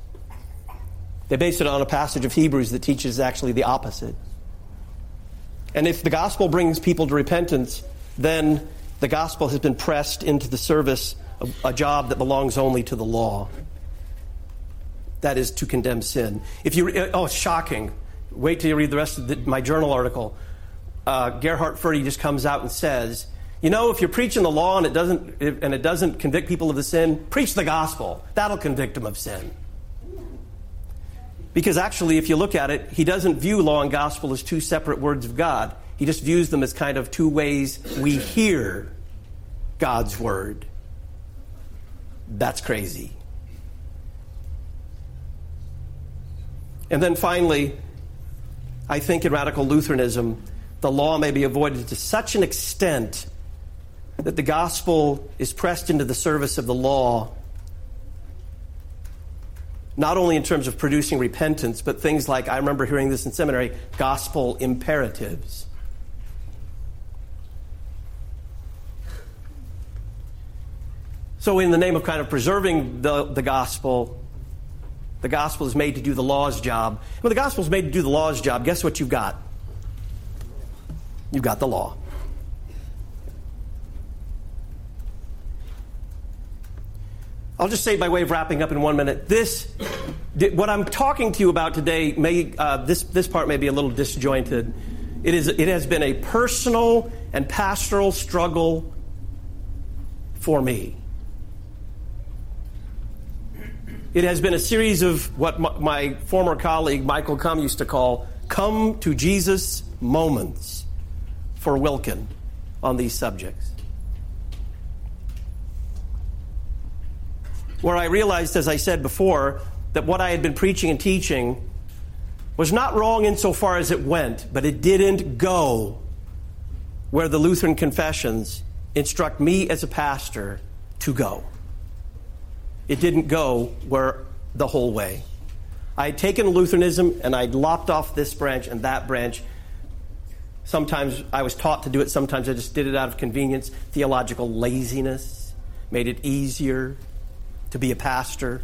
They base it on a passage of Hebrews that teaches actually the opposite. And if the gospel brings people to repentance, then the gospel has been pressed into the service of a job that belongs only to the law. That is to condemn sin. If you, oh, shocking. Wait till you read the rest of the, my journal article. Uh, Gerhard Forde just comes out and says, you know, if you're preaching the law and it doesn't and it doesn't convict people of the sin, preach the gospel. That'll convict them of sin. Because actually, if you look at it, he doesn't view law and gospel as two separate words of God. He just views them as kind of two ways we hear God's word. That's crazy. And then finally, I think in radical Lutheranism, the law may be avoided to such an extent that the gospel is pressed into the service of the law, not only in terms of producing repentance, but things like I remember hearing this in seminary gospel imperatives. So, in the name of kind of preserving the, the gospel, the gospel is made to do the law's job. When the gospel is made to do the law's job, guess what you've got? You've got the law. I'll just say by way of wrapping up in one minute, this, what I'm talking to you about today, may, uh, this, this part may be a little disjointed. It, is, it has been a personal and pastoral struggle for me. It has been a series of what my former colleague Michael Cum used to call come to Jesus moments for Wilken on these subjects. where I realized, as I said before, that what I had been preaching and teaching was not wrong insofar as it went, but it didn't go where the Lutheran confessions instruct me as a pastor to go. It didn't go where the whole way. I had taken Lutheranism and I'd lopped off this branch and that branch. Sometimes I was taught to do it, sometimes I just did it out of convenience, theological laziness, made it easier to be a pastor.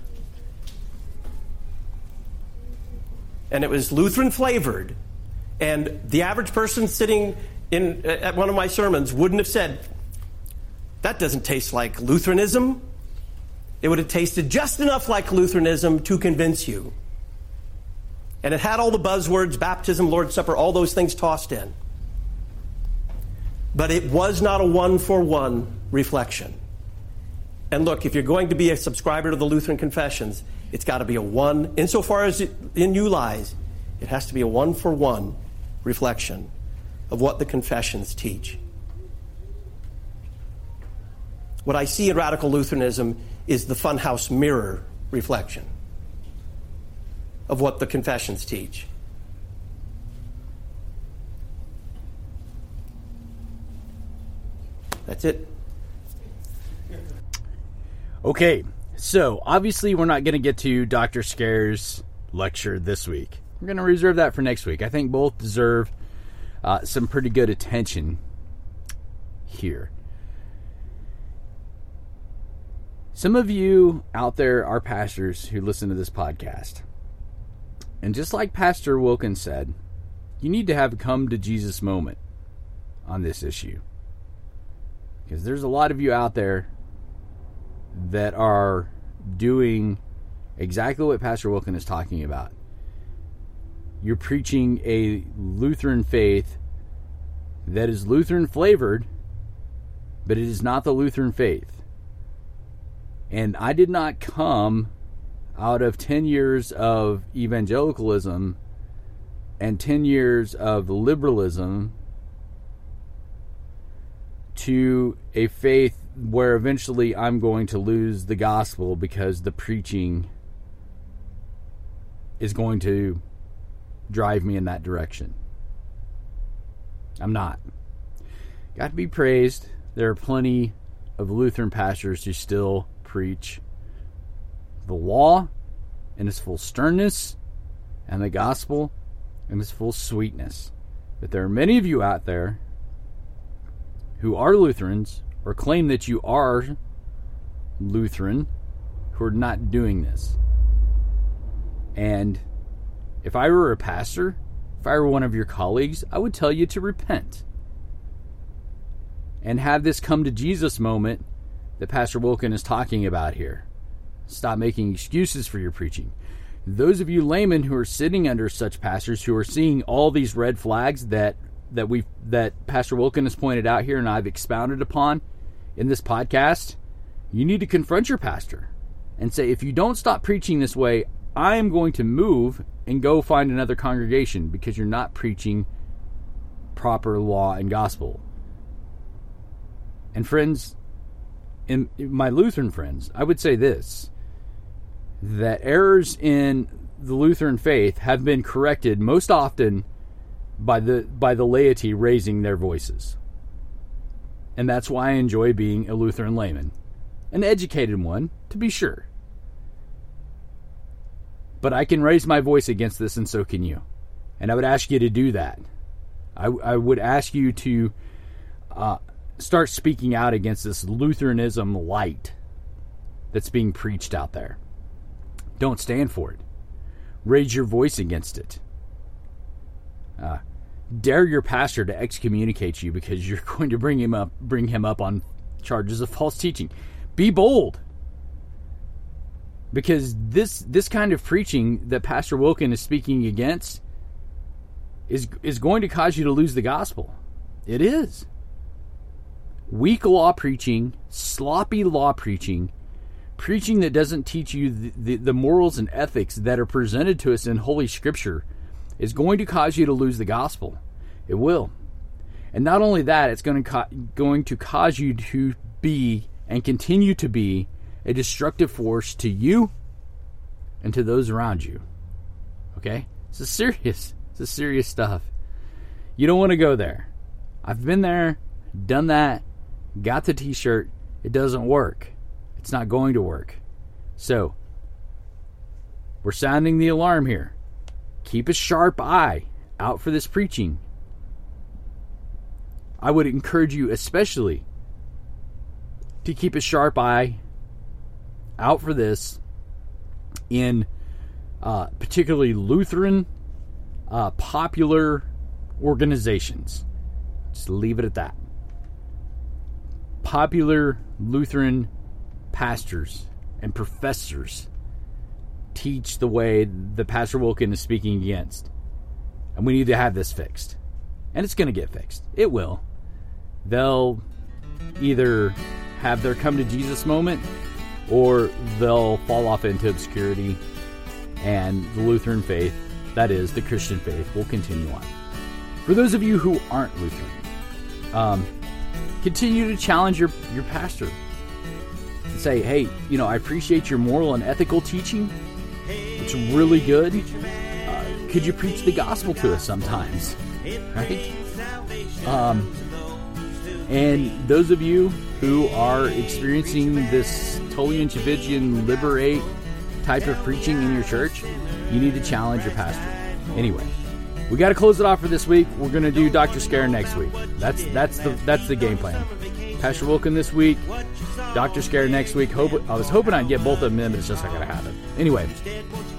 And it was Lutheran flavored. And the average person sitting in, at one of my sermons wouldn't have said, That doesn't taste like Lutheranism. It would have tasted just enough like Lutheranism to convince you. And it had all the buzzwords baptism, Lord's Supper, all those things tossed in. But it was not a one for one reflection. And look, if you're going to be a subscriber to the Lutheran Confessions, it's got to be a one, insofar as in you lies, it has to be a one for one reflection of what the confessions teach. What I see in radical Lutheranism is the funhouse mirror reflection of what the confessions teach. That's it. Okay, so obviously we're not going to get to Dr. Scaer's lecture this week. We're going to reserve that for next week. I think both deserve uh, some pretty good attention here. Some of you out there are pastors who listen to this podcast. And just like Pastor Wilken's said, you need to have a come to Jesus moment on this issue. Because there's a lot of you out there that are doing exactly what Pastor Wilken is talking about. You're preaching a Lutheran faith that is Lutheran flavored, but it is not the Lutheran faith. And I did not come out of 10 years of evangelicalism and 10 years of liberalism to a faith where eventually I'm going to lose the gospel because the preaching is going to drive me in that direction. I'm not. Got to be praised. There are plenty of Lutheran pastors who still preach the law in its full sternness and the gospel in its full sweetness. But there are many of you out there who are Lutherans or claim that you are Lutheran who are not doing this. And if I were a pastor, if I were one of your colleagues, I would tell you to repent and have this come to Jesus moment that Pastor Wilken is talking about here. Stop making excuses for your preaching. Those of you laymen who are sitting under such pastors who are seeing all these red flags that that we that Pastor Wilken has pointed out here and I've expounded upon, in this podcast, you need to confront your pastor and say, if you don't stop preaching this way, I am going to move and go find another congregation because you're not preaching proper law and gospel. And friends, in my Lutheran friends, I would say this that errors in the Lutheran faith have been corrected most often by the by the laity raising their voices and that's why I enjoy being a Lutheran layman. An educated one, to be sure. But I can raise my voice against this, and so can you. And I would ask you to do that. I, I would ask you to uh, start speaking out against this Lutheranism light that's being preached out there. Don't stand for it. Raise your voice against it. Uh, dare your pastor to excommunicate you because you're going to bring him up bring him up on charges of false teaching. Be bold. Because this this kind of preaching that Pastor Wilken is speaking against is is going to cause you to lose the gospel. It is. Weak law preaching, sloppy law preaching, preaching that doesn't teach you the, the, the morals and ethics that are presented to us in Holy Scripture is going to cause you to lose the gospel. It will. And not only that, it's going to co- going to cause you to be and continue to be a destructive force to you and to those around you. Okay? This is serious. This is serious stuff. You don't want to go there. I've been there, done that, got the t shirt. It doesn't work. It's not going to work. So, we're sounding the alarm here. Keep a sharp eye out for this preaching. I would encourage you, especially, to keep a sharp eye out for this in uh, particularly Lutheran uh, popular organizations. Just leave it at that. Popular Lutheran pastors and professors teach the way that Pastor Wilken is speaking against. And we need to have this fixed. And it's going to get fixed. It will. They'll either have their come to Jesus moment or they'll fall off into obscurity and the Lutheran faith, that is, the Christian faith, will continue on. For those of you who aren't Lutheran, um, continue to challenge your, your pastor. And say, hey, you know, I appreciate your moral and ethical teaching. It's really good. Uh, could you preach the gospel to us sometimes? Right? Um, and those of you who are experiencing this Tchividjian liberate type of preaching in your church, you need to challenge your pastor. Anyway, we got to close it off for this week. We're going to do Dr. Scaer next week. That's that's the that's the game plan. Pastor Wilken this week, Dr. Scaer next week. Hope I was hoping I'd get both of them in, but it's just not going to happen. Anyway,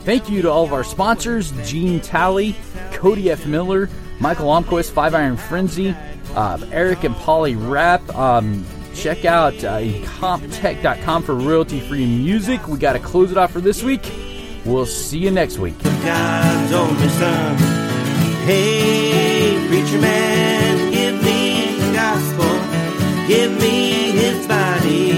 thank you to all of our sponsors: Gene Talley, Cody F. Miller, Michael Omquist, Five Iron Frenzy, uh, Eric and Polly Rap. Um, check out uh, incompetech.com for royalty free music. We got to close it off for this week. We'll see you next week. God's only son. Hey, preacher man, give me the gospel. Give me his body